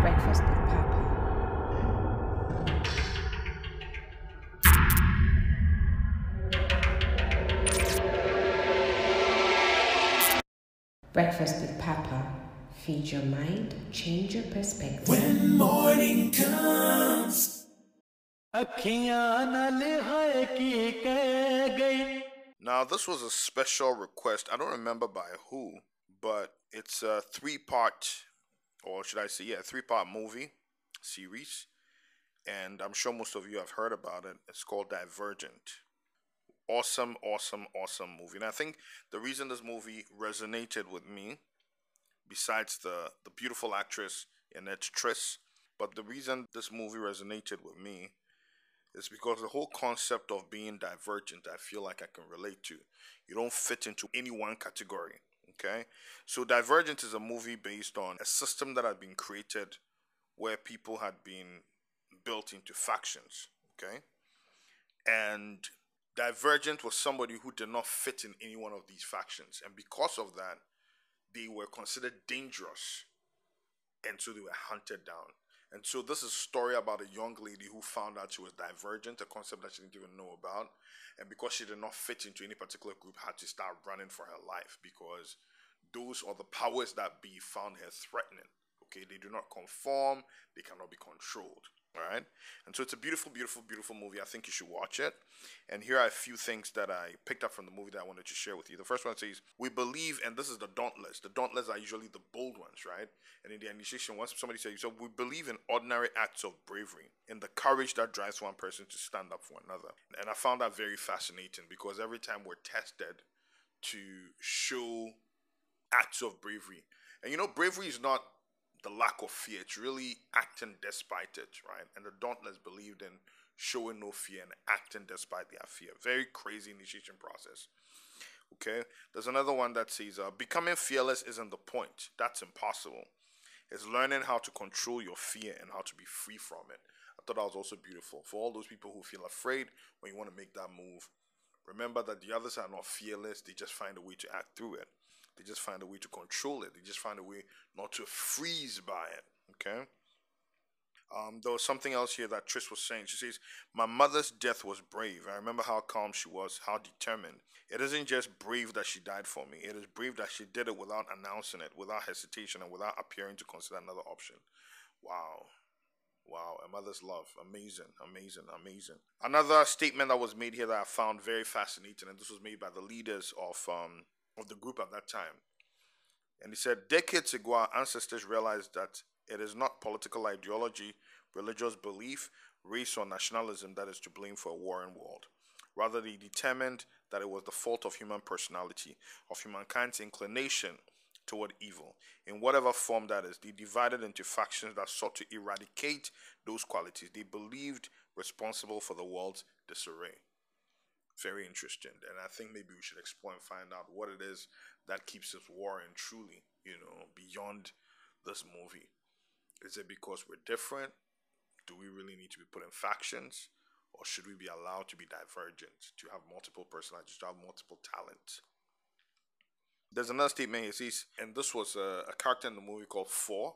Breakfast with Papa. Breakfast with Papa. Feed your mind, change your perspective. When morning comes. Now, this was a special request. I don't remember by who, but it's a three part, or should I say, yeah, three part movie series. And I'm sure most of you have heard about it. It's called Divergent. Awesome, awesome, awesome movie. And I think the reason this movie resonated with me, besides the, the beautiful actress Annette Tris, but the reason this movie resonated with me is because the whole concept of being divergent, I feel like I can relate to. You don't fit into any one category. Okay? So, Divergent is a movie based on a system that had been created where people had been built into factions. Okay? And Divergent was somebody who did not fit in any one of these factions. And because of that, they were considered dangerous. And so they were hunted down. And so this is a story about a young lady who found out she was divergent, a concept that she didn't even know about. And because she did not fit into any particular group, had to start running for her life because those or the powers that be found her threatening. Okay, they do not conform, they cannot be controlled. All right, and so it's a beautiful, beautiful, beautiful movie. I think you should watch it. And here are a few things that I picked up from the movie that I wanted to share with you. The first one says, We believe, and this is the dauntless. The dauntless are usually the bold ones, right? And in the initiation, once somebody says, So we believe in ordinary acts of bravery, in the courage that drives one person to stand up for another. And I found that very fascinating because every time we're tested to show acts of bravery, and you know, bravery is not the lack of fear. It's really acting despite it, right? And the Dauntless believed in showing no fear and acting despite their fear. Very crazy initiation process. Okay, there's another one that says, uh, becoming fearless isn't the point. That's impossible. It's learning how to control your fear and how to be free from it. I thought that was also beautiful. For all those people who feel afraid when you want to make that move, remember that the others are not fearless, they just find a way to act through it. They just find a way to control it. They just find a way not to freeze by it. Okay. Um, there was something else here that Tris was saying. She says, My mother's death was brave. I remember how calm she was, how determined. It isn't just brave that she died for me, it is brave that she did it without announcing it, without hesitation, and without appearing to consider another option. Wow. Wow, a mother's love. Amazing, amazing, amazing. Another statement that was made here that I found very fascinating, and this was made by the leaders of um, of the group at that time. And he said, decades ago, our ancestors realized that it is not political ideology, religious belief, race, or nationalism that is to blame for a warring world. Rather, they determined that it was the fault of human personality, of humankind's inclination toward evil, in whatever form that is. They divided into factions that sought to eradicate those qualities they believed responsible for the world's disarray very interesting. And I think maybe we should explore and find out what it is that keeps us warring truly, you know, beyond this movie. Is it because we're different? Do we really need to be put in factions? Or should we be allowed to be divergent, to have multiple personalities, to have multiple talents? There's another statement he says, and this was a, a character in the movie called Four,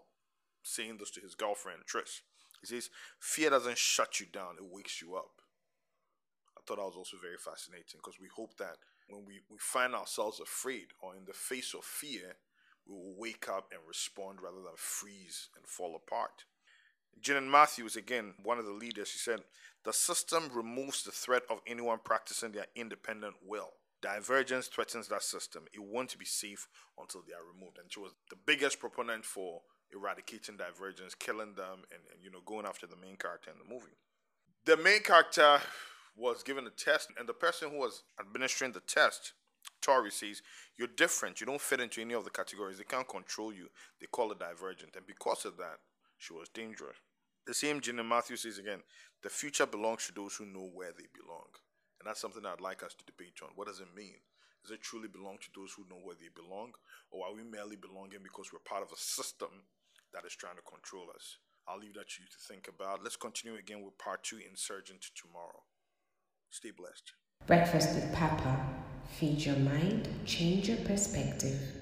saying this to his girlfriend, Trish. He says, Fear doesn't shut you down, it wakes you up. I thought that was also very fascinating because we hope that when we, we find ourselves afraid or in the face of fear, we will wake up and respond rather than freeze and fall apart. Jeanine Matthews, again, one of the leaders, she said, The system removes the threat of anyone practicing their independent will. Divergence threatens that system. It won't be safe until they are removed. And she was the biggest proponent for eradicating divergence, killing them, and, and you know, going after the main character in the movie. The main character was given a test, and the person who was administering the test, Tori, says, You're different. You don't fit into any of the categories. They can't control you. They call it divergent. And because of that, she was dangerous. The same Jeanine Matthews says again, The future belongs to those who know where they belong. And that's something I'd like us to debate on. What does it mean? Does it truly belong to those who know where they belong? Or are we merely belonging because we're part of a system that is trying to control us? I'll leave that to you to think about. Let's continue again with part two Insurgent tomorrow. Stay blessed. Breakfast with Papa. Feed your mind, change your perspective.